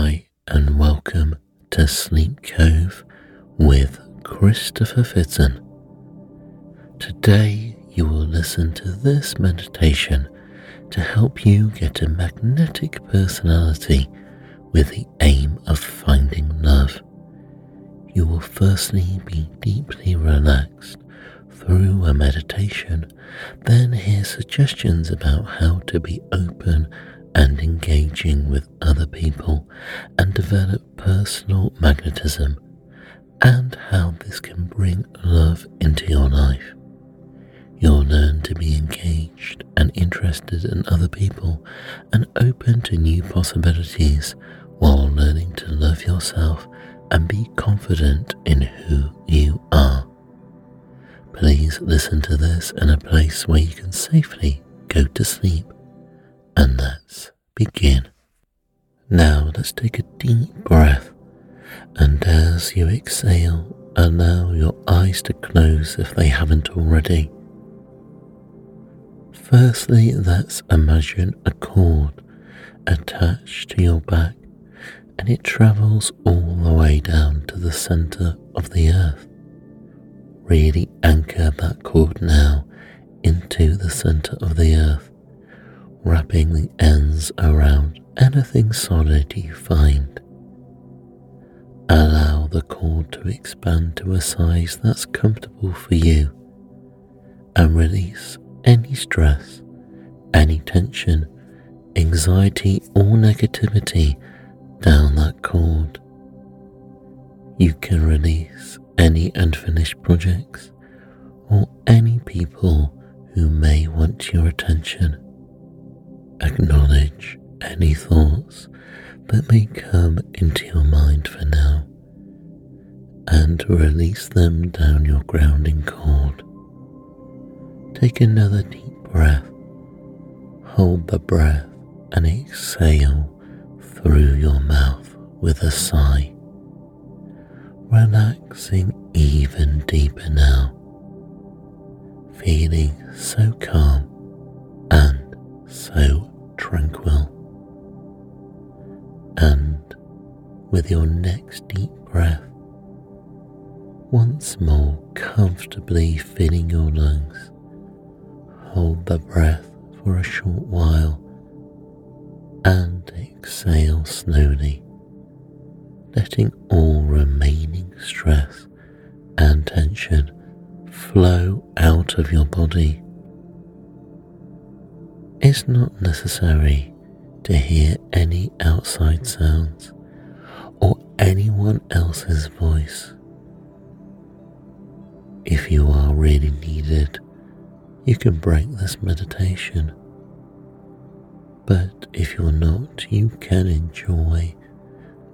Hi, and welcome to Sleep Cove with Christopher Fitton. Today, you will listen to this meditation to help you get a magnetic personality with the aim of finding love. You will firstly be deeply relaxed through a meditation, then hear suggestions about how to be open and engaging with other people and develop personal magnetism, and how this can bring love into your life. You'll learn to be engaged and interested in other people and open to new possibilities while learning to love yourself and be confident in who you are. Please listen to this in a place where you can safely go to sleep. And let's begin. Now let's take a deep breath, and as you exhale, allow your eyes to close if they haven't already. Firstly, let's imagine a cord attached to your back and it travels all the way down to the center of the earth. Really anchor that cord now into the center of the earth, wrapping the ends around anything solid you find. Allow the cord to expand to a size that's comfortable for you and release any stress, any tension, anxiety, or negativity down that cord. You can release any unfinished projects or any people who may want your attention. Acknowledge any thoughts that may come into your mind for now and release them down your grounding cord. Take another deep breath. Hold the breath and exhale through your mouth with a sigh, relaxing even deeper now, feeling so calm and so tranquil. And with your next deep breath, once more comfortably filling your lungs, hold the breath for a short while and exhale slowly, letting all remaining stress and tension flow out of your body. It's not necessary to hear any outside sounds or anyone else's voice. If you are really needed, you can break this meditation but if you're not, you can enjoy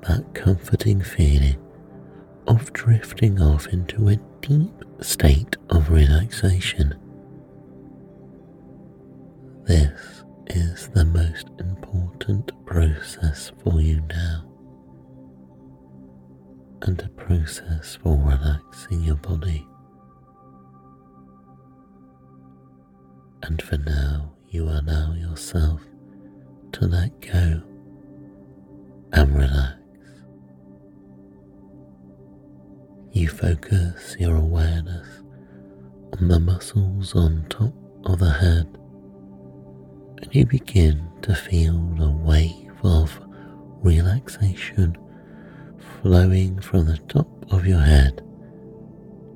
that comforting feeling of drifting off into a deep state of relaxation. This is the most important process for you now, and a process for relaxing your body. And for now, you allow yourself to let go and relax. You focus your awareness on the muscles on top of the head and you begin to feel a wave of relaxation flowing from the top of your head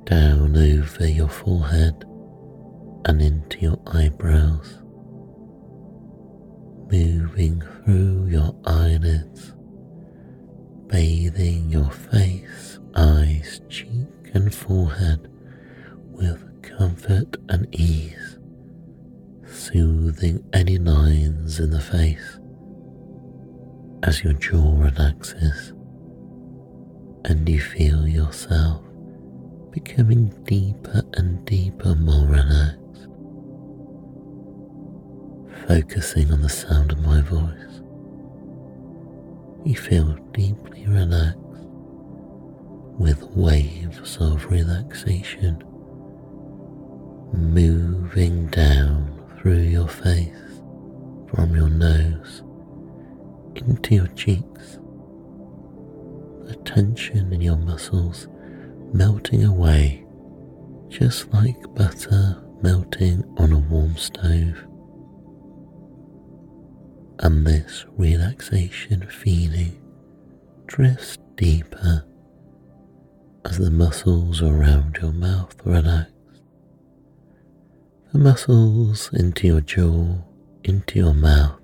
down over your forehead and into your eyebrows moving through your eyelids, bathing your face, eyes, cheek, and forehead with comfort and ease, soothing any lines in the face as your jaw relaxes and you feel yourself becoming deeper and deeper more relaxed. Focusing on the sound of my voice, you feel deeply relaxed with waves of relaxation moving down through your face from your nose into your cheeks the tension in your muscles melting away just like butter melting on a warm stove. And this relaxation feeling drifts deeper as the muscles around your mouth relax. The muscles into your jaw, into your mouth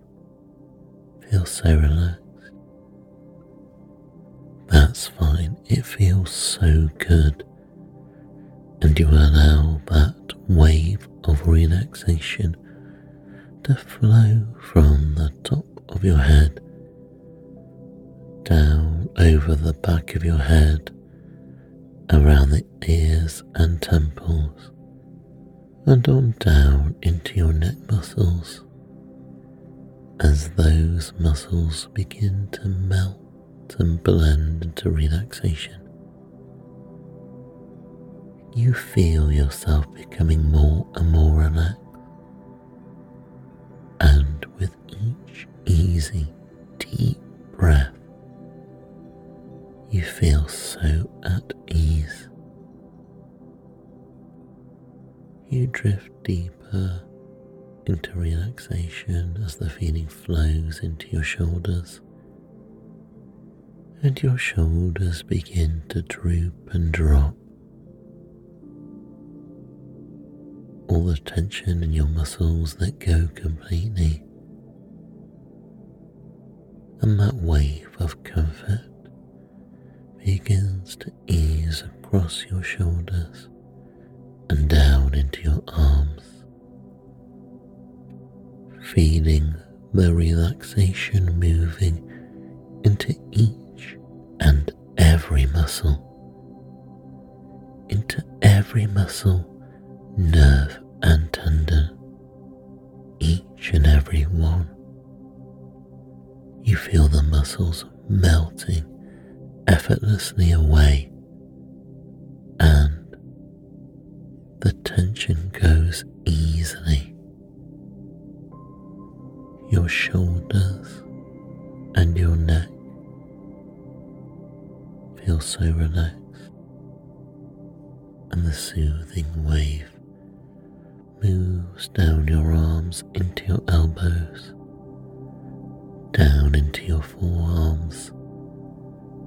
feel so relaxed. That's fine, it feels so good. And you allow that wave of relaxation to flow from the top of your head down over the back of your head, around the ears and temples, and on down into your neck muscles as those muscles begin to melt and blend into relaxation. You feel yourself becoming more and more relaxed, and with each easy, deep breath, you feel so at ease. You drift deeper into relaxation as the feeling flows into your shoulders. And your shoulders begin to droop and drop. All the tension in your muscles let go completely. And that wave of comfort begins to ease across your shoulders and down into your arms. Feeling the relaxation moving into each and every muscle, into every muscle, nerve, and tendon, each and every one. You feel the muscles melting effortlessly away, goes easily. Your shoulders and your neck feel so relaxed, and the soothing wave moves down your arms into your elbows, down into your forearms,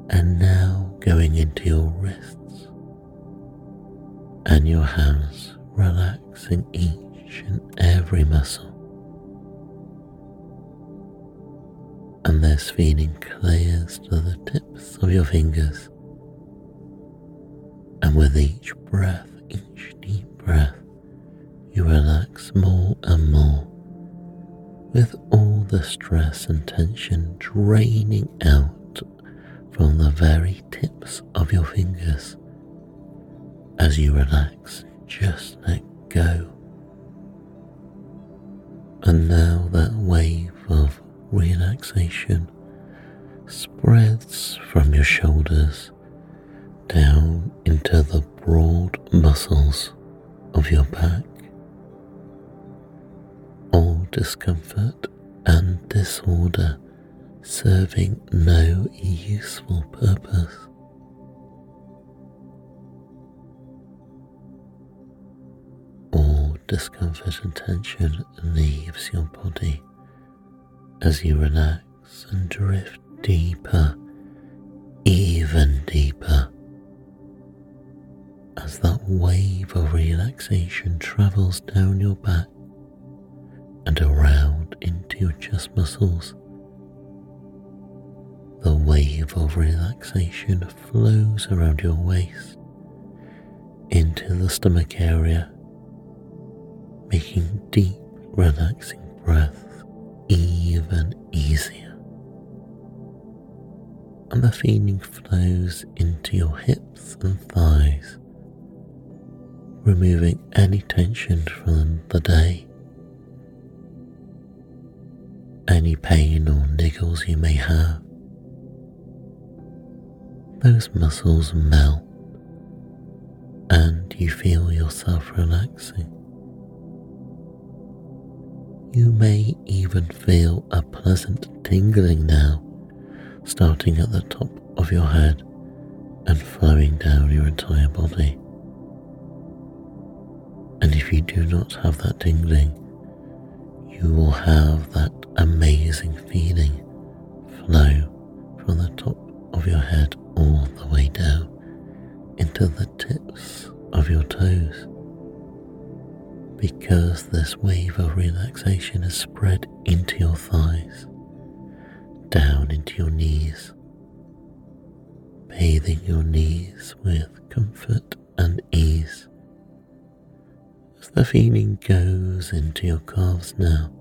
and now going into your wrists and your hands, relaxing each and every muscle and this feeling clears to the tips of your fingers. And with each breath, each deep breath, you relax more and more, with all the stress and tension draining out from the very tips of your fingers. As you relax, just let go. And now that wave of relaxation spreads from your shoulders down into the broad muscles of your back. All discomfort and disorder serving no useful purpose. Discomfort and tension leaves your body as you relax and drift deeper, even deeper, as that wave of relaxation travels down your back and around into your chest muscles. The wave of relaxation flows around your waist into the stomach area, making deep, relaxing breaths even easier. And the feeling flows into your hips and thighs, removing any tension from the day, any pain or niggles you may have. Those muscles melt and you feel yourself relaxing. You may even feel a pleasant tingling now, starting at the top of your head and flowing down your entire body. And if you do not have that tingling, you will have that amazing feeling flow from the top of your head all the way down into the tips of your toes. Because this wave of relaxation is spread into your thighs, down into your knees, bathing your knees with comfort and ease. As the feeling goes into your calves now,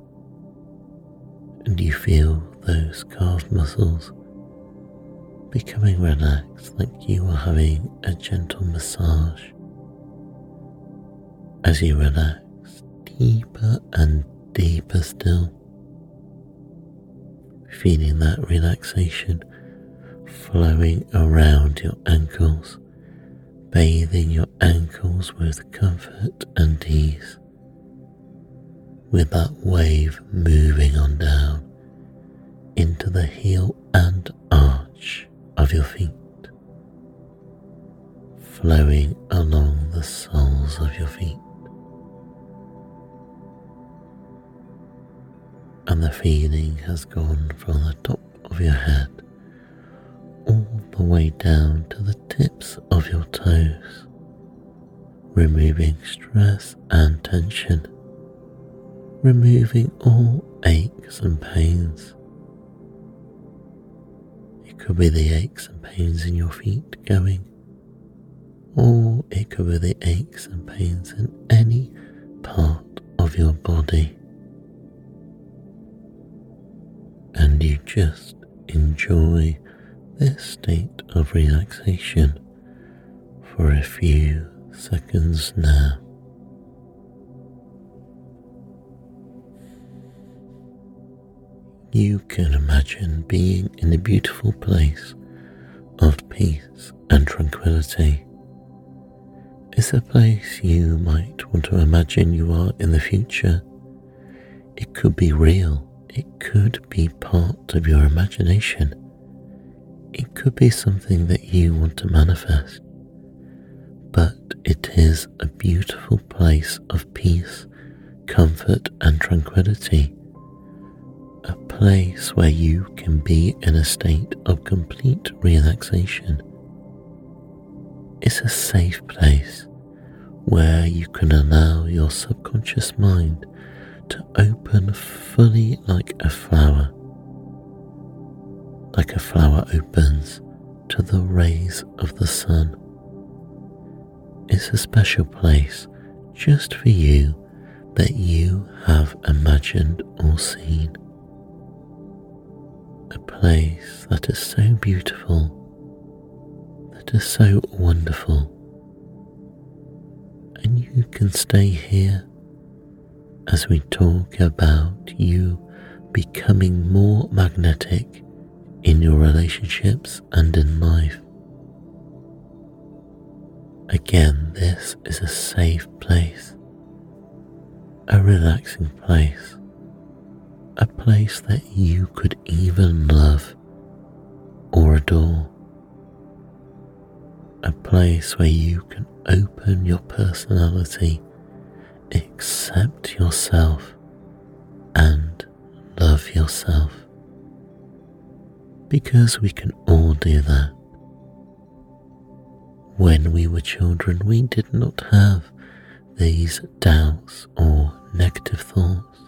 and you feel those calf muscles becoming relaxed like you are having a gentle massage. As you relax deeper and deeper still, feeling that relaxation flowing around your ankles, bathing your ankles with comfort and ease, with that wave moving on down into the heel and arch of your feet, flowing along the soles of your feet. And the feeling has gone from the top of your head all the way down to the tips of your toes, removing stress and tension, removing all aches and pains It could be the aches and pains in your feet going, or it could be the aches and pains in any part of your body. And you just enjoy this state of relaxation for a few seconds now. you can imagine being in a beautiful place of peace and tranquility. It's a place you might want to imagine you are in the future. It could be real, it could be part of your imagination, it could be something that you want to manifest. But it is a beautiful place of peace, comfort, and tranquility a place where you can be in a state of complete relaxation. It's a safe place where you can allow your subconscious mind to open fully like a flower, like a flower opens to the rays of the sun. It's a special place just for you that you have imagined or seen. A place that is so beautiful, that is so wonderful, and you can stay here as we talk about you becoming more magnetic in your relationships and in life. Again, this is a safe place, a relaxing place a place that you could even love or adore, a place where you can open your personality, accept yourself, and love yourself. Because we can all do that. When we were children, we did not have these doubts or negative thoughts.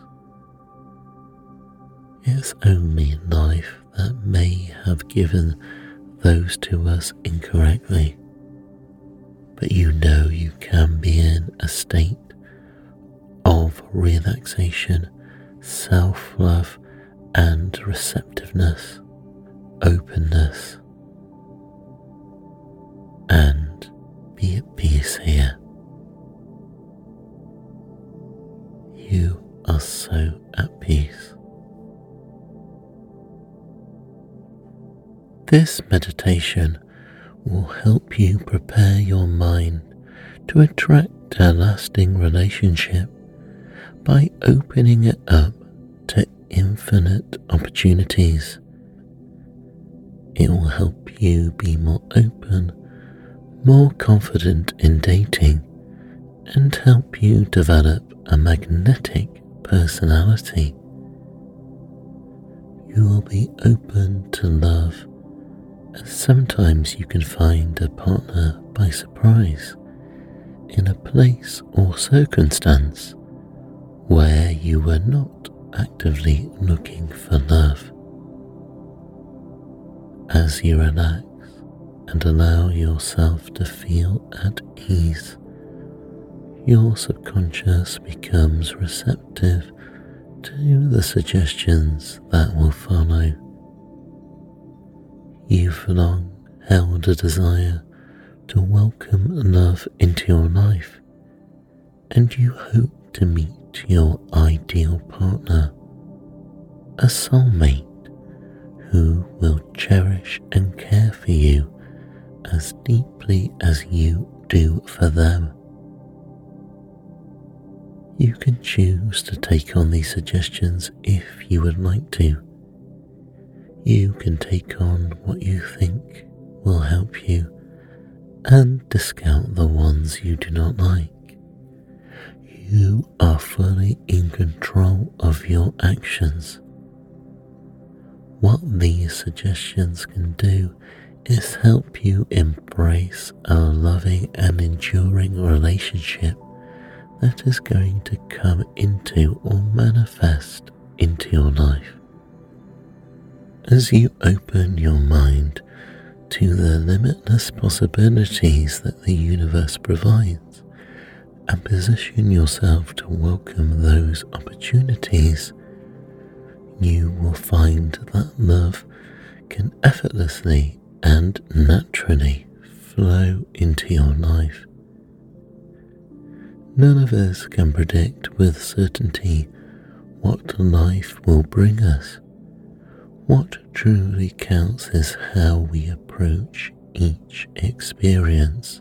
It's only life that may have given those to us incorrectly. But you know you can be in a state relaxation, self love, and receptiveness, openness, and be at peace here. You are so at peace. This meditation will help you prepare your mind to attract a lasting relationship by opening it up to infinite opportunities. It will help you be more open, more confident in dating, and help you develop a magnetic personality. You will be open to love, as sometimes you can find a partner by surprise in a place or circumstance where you were not actively looking for love. As you relax and allow yourself to feel at ease, your subconscious becomes receptive to the suggestions that will follow. You've long held a desire to welcome love into your life, and you hope to meet your ideal partner, a soulmate who will cherish and care for you as deeply as you do for them. You can choose to take on these suggestions if you would like to. You can take on what you think will help you and discount the ones you do not like. You are fully in control of your actions. What these suggestions can do is help you embrace a loving and enduring relationship that is going to come into or manifest into your life. As you open your mind to the limitless possibilities that the universe provides and position yourself to welcome those opportunities, you will find that love can effortlessly and naturally flow into your life. None of us can predict with certainty what life will bring us. What truly counts is how we approach each experience,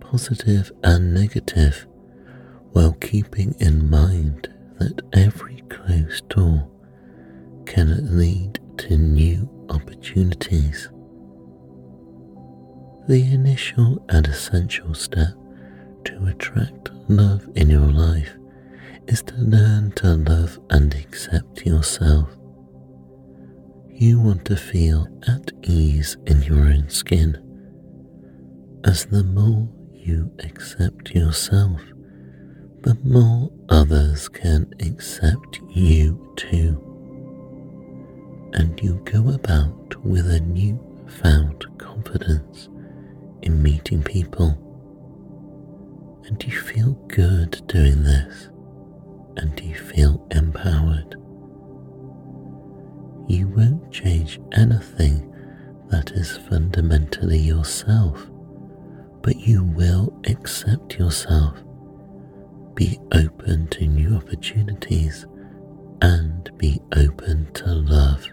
positive and negative, while keeping in mind that every closed door can lead to new opportunities. The initial and essential step to attract love in your life is to learn to love and accept yourself you want to feel at ease in your own skin. As the more you accept yourself, the more others can accept you too. And you go about with a new-found confidence in meeting people. And you feel good doing this, and you feel empowered you won't change anything that is fundamentally yourself, but you will accept yourself, be open to new opportunities, and be open to love,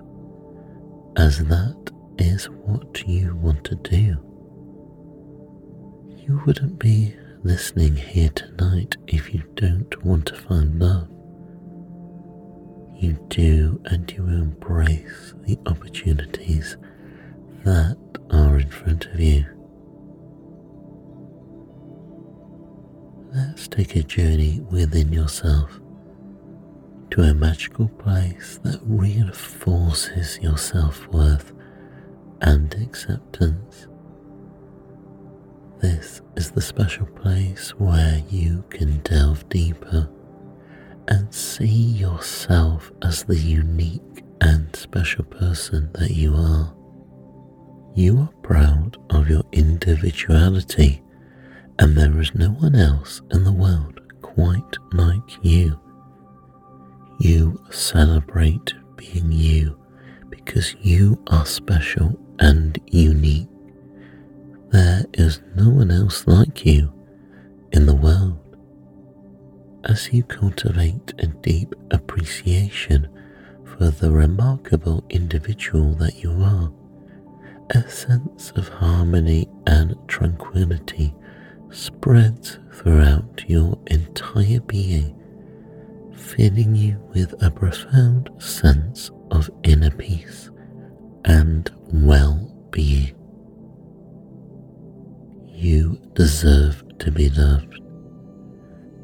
as that is what you want to do. You wouldn't be listening here tonight if you don't want to find love you do and you embrace the opportunities that are in front of you. Let's take a journey within yourself to a magical place that reinforces your self worth and acceptance. This is the special place where you can delve deeper and see yourself as the unique and special person that you are. You are proud of your individuality, and there is no one else in the world quite like you. You celebrate being you because you are special and unique. There is no one else like you in the world as you cultivate a deep appreciation for the remarkable individual that you are, a sense of harmony and tranquility spreads throughout your entire being, filling you with a profound sense of inner peace and well being. You deserve to be loved,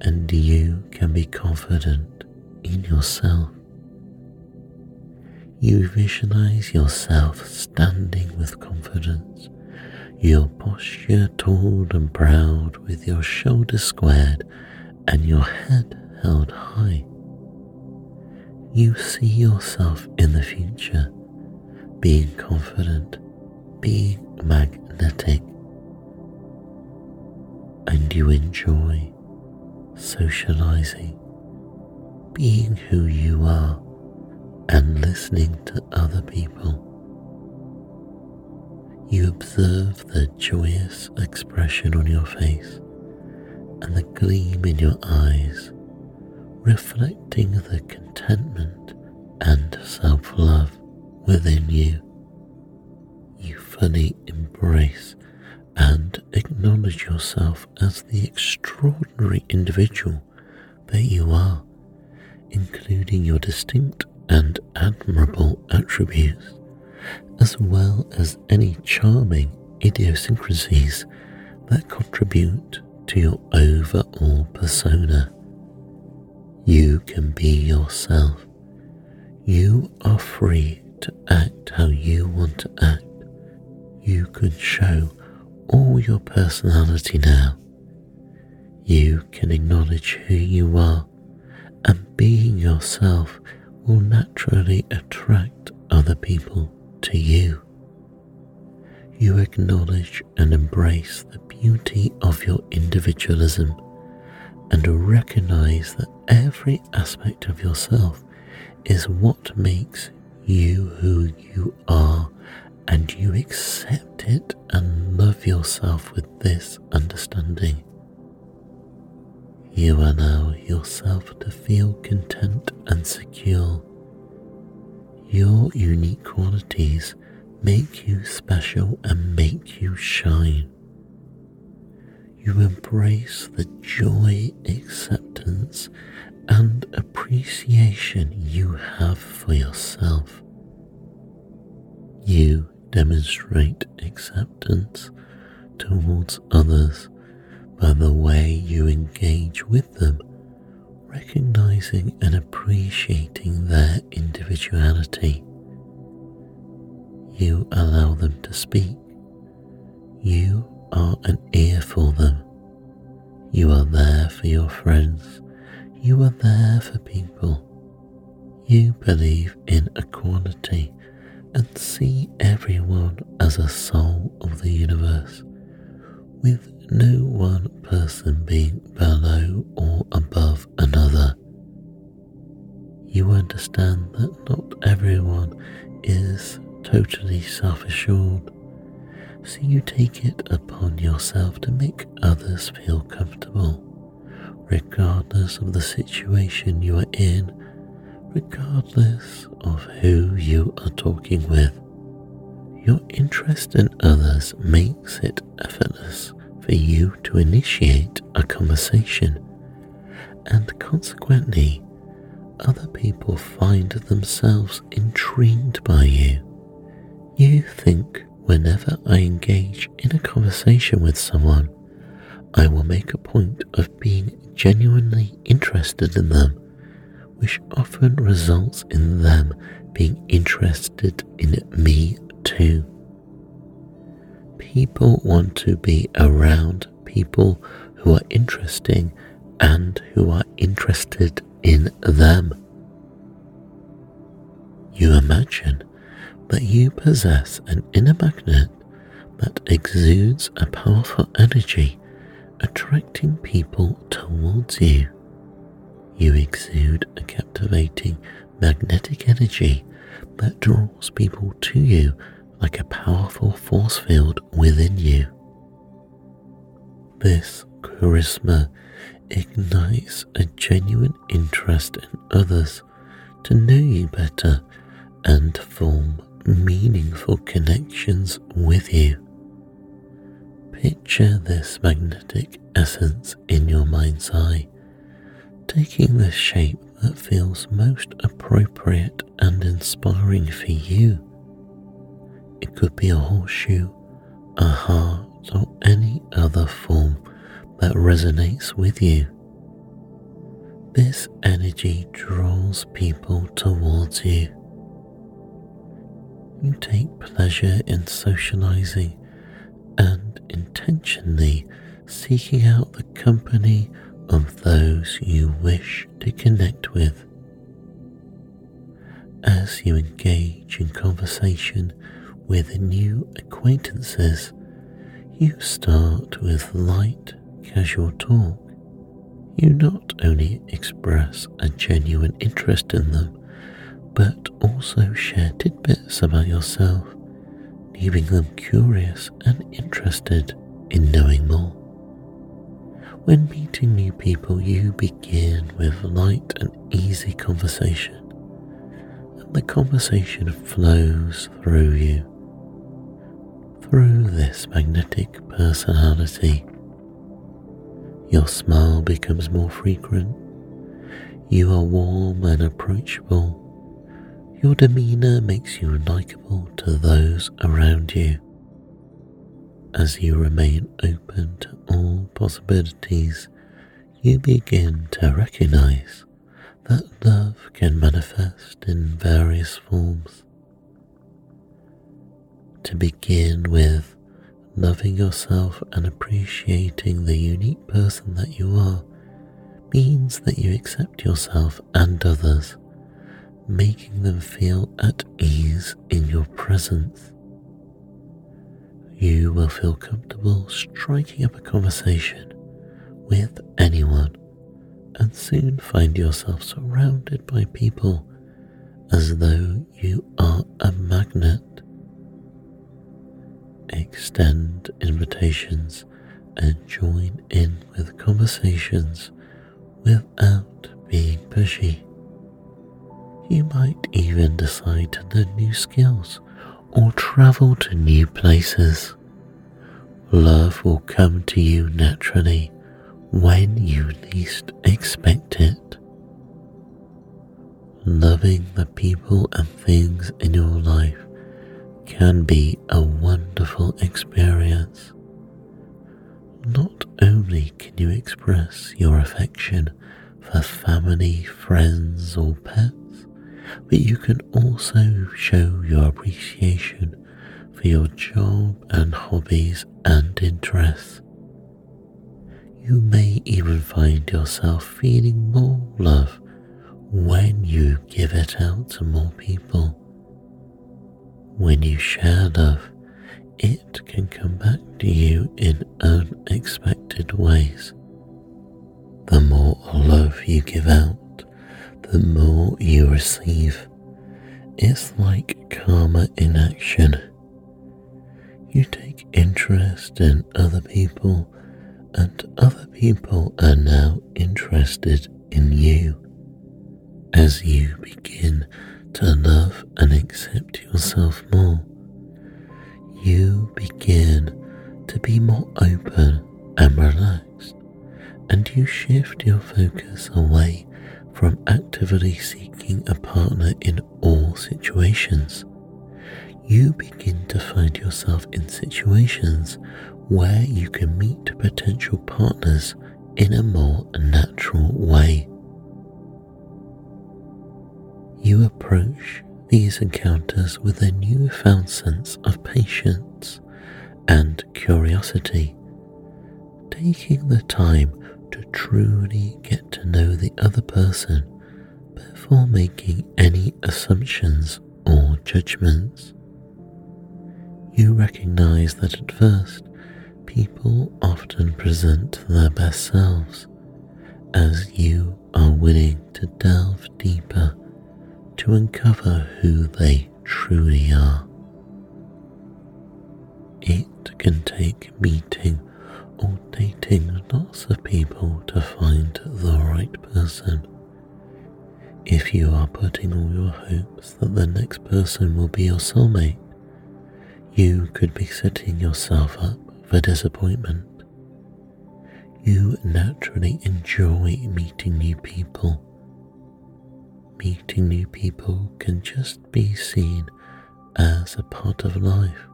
and you can be confident in yourself. You visualize yourself standing with confidence, your posture tall and proud, with your shoulders squared and your head held high. You see yourself in the future being confident, being magnetic, and you enjoy socializing, being who you are, and listening to other people. You observe the joyous expression on your face and the gleam in your eyes, reflecting the contentment and self love within you. You fully embrace and acknowledge yourself as the extraordinary individual that you are, including your distinct and admirable attributes, as well as any charming idiosyncrasies that contribute to your overall persona. You can be yourself. You are free to act how you want to act. You can show all your personality now. You can acknowledge who you are, and being yourself will naturally attract other people to you. You acknowledge and embrace the beauty of your individualism and recognize that every aspect of yourself is what makes you who you are, and you accept it and love yourself with this understanding. You allow yourself to feel content and secure. Your unique qualities make you special and make you shine. You embrace the joy, acceptance, and appreciation you have for yourself. You demonstrate acceptance towards others by the way you engage with them, recognizing and appreciating their individuality. You allow them to speak. You are an ear for them. You are there for your friends. You are there for people. You believe in equality and see everyone as a soul of the universe, with no one person being below or understand that not everyone is totally self assured, so you take it upon yourself to make others feel comfortable, regardless of the situation you are in, regardless of who you are talking with. Your interest in others makes it effortless for you to initiate a conversation, and consequently, other people find themselves intrigued by you. You think whenever I engage in a conversation with someone, I will make a point of being genuinely interested in them, which often results in them being interested in me too. People want to be around people who are interesting and who are interested in them. You imagine that you possess an inner magnet that exudes a powerful energy, attracting people towards you. You exude a captivating magnetic energy that draws people to you like a powerful force field within you. This charisma ignites a genuine interest in others to know you better and form meaningful connections with you. Picture this magnetic essence in your mind's eye, taking the shape that feels most appropriate and inspiring for you. It could be a horseshoe, a heart, or any other form that resonates with you. This energy draws people towards you. You take pleasure in socializing and intentionally seeking out the company of those you wish to connect with. As you engage in conversation with new acquaintances, you start with light, casual talk. You not only express a genuine interest in them, but also share tidbits about yourself, leaving them curious and interested in knowing more. When meeting new people, you begin with light and easy conversation, and the conversation flows through you. Through this magnetic personality, your smile becomes more frequent. You are warm and approachable. Your demeanor makes you likable to those around you as you remain open to all possibilities, you begin to recognize that love can manifest in various forms. To begin with, loving yourself and appreciating the unique person that you are means that you accept yourself and others, making them feel at ease in your presence you will feel comfortable striking up a conversation with anyone and soon find yourself surrounded by people as though you are a magnet. Extend invitations and join in with conversations without being pushy. You might even decide to learn new skills or travel to new places. Love will come to you naturally when you least expect it. Loving the people and things in your life can be a wonderful experience. Not only can you express your affection for family, friends, or pets, but you can also show your appreciation for your job and hobbies and interests. You may even find yourself feeling more love when you give it out to more people. When you share love, it can come back to you in unexpected ways. The more love you give out, the more you receive. It's like karma in action. You take interest in other people, and other people are now interested in you. As you begin to love and accept yourself more, you begin to be more open and relaxed, and you shift your focus away from actively seeking a partner in all situations. You begin to find yourself in situations where you can meet potential partners in a more natural You approach these encounters with a newfound sense of patience and curiosity, taking the time to truly get to know the other person before making any assumptions or judgments. You recognize that at first, people often present their best selves as you are willing to delve deeper to uncover who they truly are. It can take meeting or dating lots of people to find the right person. If you are putting all your hopes that the next person will be your soulmate, you could be setting yourself up for disappointment. You naturally enjoy meeting new people. Meeting new people can just be seen as a part of life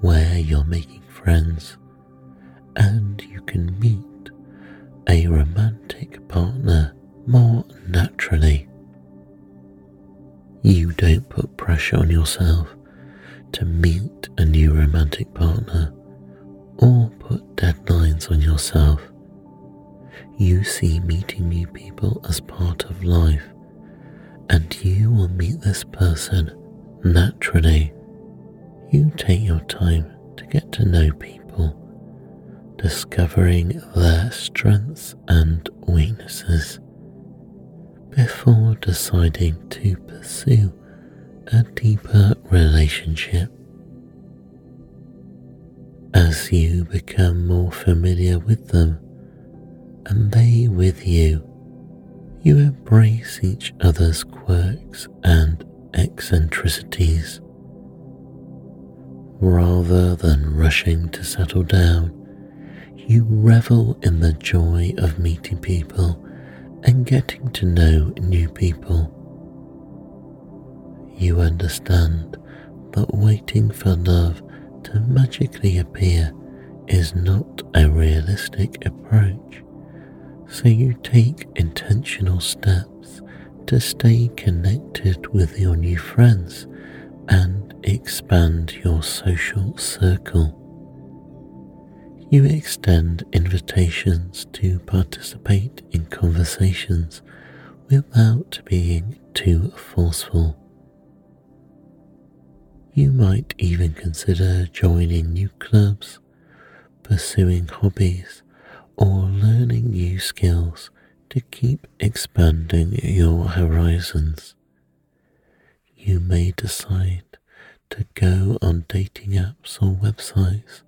where you're making friends and you can meet a romantic partner more naturally. You don't put pressure on yourself to meet a new romantic partner or put deadlines on yourself. You see meeting new people as part of life, and you will meet this person naturally. You take your time to get to know people, discovering their strengths and weaknesses before deciding to pursue a deeper relationship. As you become more familiar with them and they with you, you embrace each other's quirks and eccentricities. Rather than rushing to settle down, you revel in the joy of meeting people and getting to know new people. You understand that waiting for love to magically appear is not a realistic approach, so you take intentional steps to stay connected with your new friends and expand your social circle. You extend invitations to participate in conversations without being too forceful. You might even consider joining new clubs, pursuing hobbies, or learning new skills to keep expanding your horizons. You may decide to go on dating apps or websites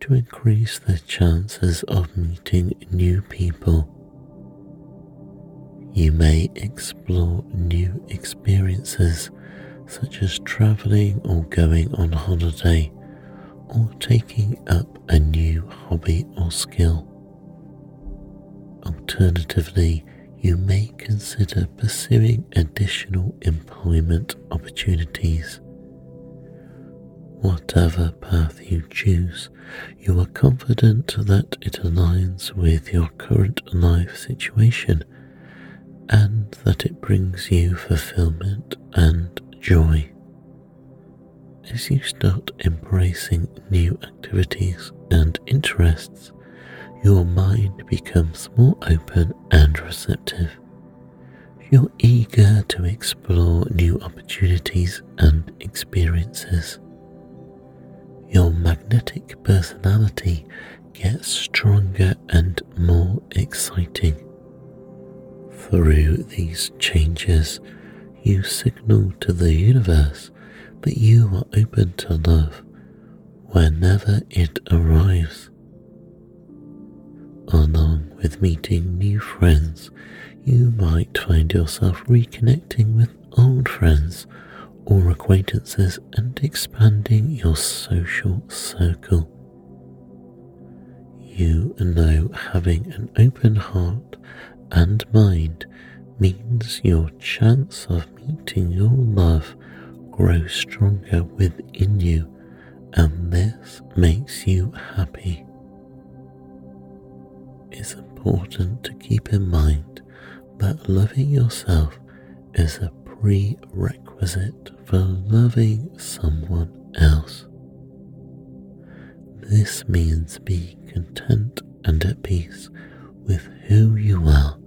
to increase the chances of meeting new people. You may explore new experiences such as traveling or going on holiday or taking up a new hobby or skill. Alternatively, you may consider pursuing additional employment opportunities Whatever path you choose, you are confident that it aligns with your current life situation and that it brings you fulfillment and joy. As you start embracing new activities and interests, your mind becomes more open and receptive. You're eager to explore new opportunities and experiences your magnetic personality gets stronger and more exciting. Through these changes, you signal to the universe that you are open to love whenever it arrives. Along with meeting new friends, you might find yourself reconnecting with old friends or acquaintances and expanding your social circle. You know having an open heart and mind means your chance of meeting your love grows stronger within you, and this makes you happy. It's important to keep in mind that loving yourself is a prerequisite for loving someone else. This means being content and at peace with who you are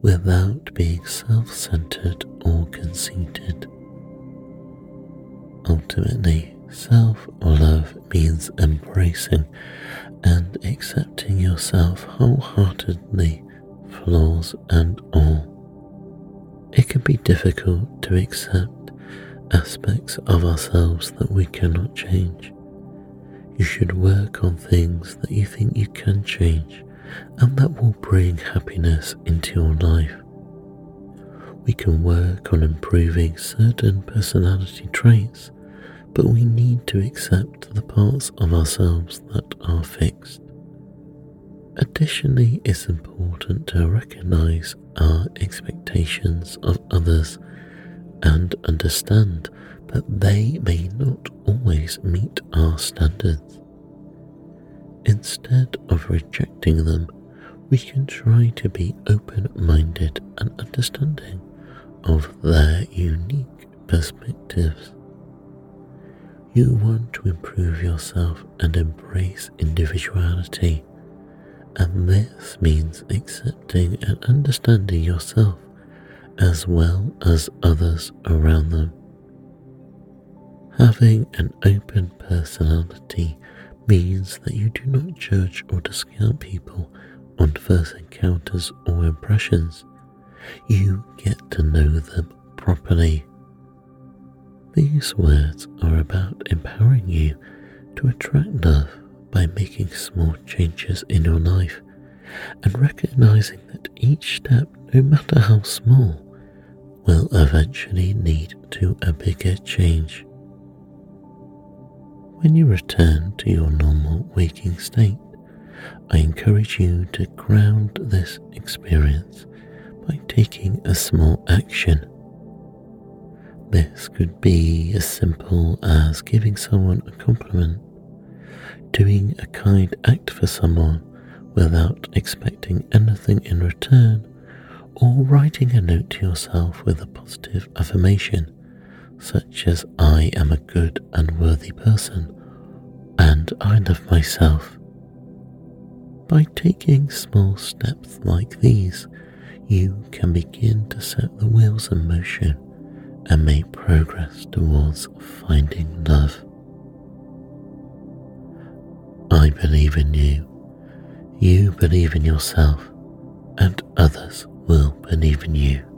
without being self centered or conceited. Ultimately, self love means embracing and accepting yourself wholeheartedly, flaws and all. It can be difficult to accept aspects of ourselves that we cannot change. You should work on things that you think you can change and that will bring happiness into your life. We can work on improving certain personality traits, but we need to accept the parts of ourselves that are fixed. Additionally, it's important to recognize our expectations of others and understand that they may not always meet our standards. Instead of rejecting them, we can try to be open minded and understanding of their unique perspectives. You want to improve yourself and embrace individuality, and this means accepting and understanding yourself as well as others around them. Having an open personality means that you do not judge or discount people on first encounters or impressions. You get to know them properly. These words are about empowering you to attract love by making small changes in your life and recognizing that each step, no matter how small, will eventually lead to a bigger change. When you return to your normal waking state, I encourage you to ground this experience by taking a small action. This could be as simple as giving someone a compliment, doing a kind act for someone without expecting anything in return, or writing a note to yourself with a positive affirmation, such as I am a good and worthy person, and I love myself. By taking small steps like these, you can begin to set the wheels in motion and make progress towards finding love. I believe in you, you believe in yourself, and others will believe in you.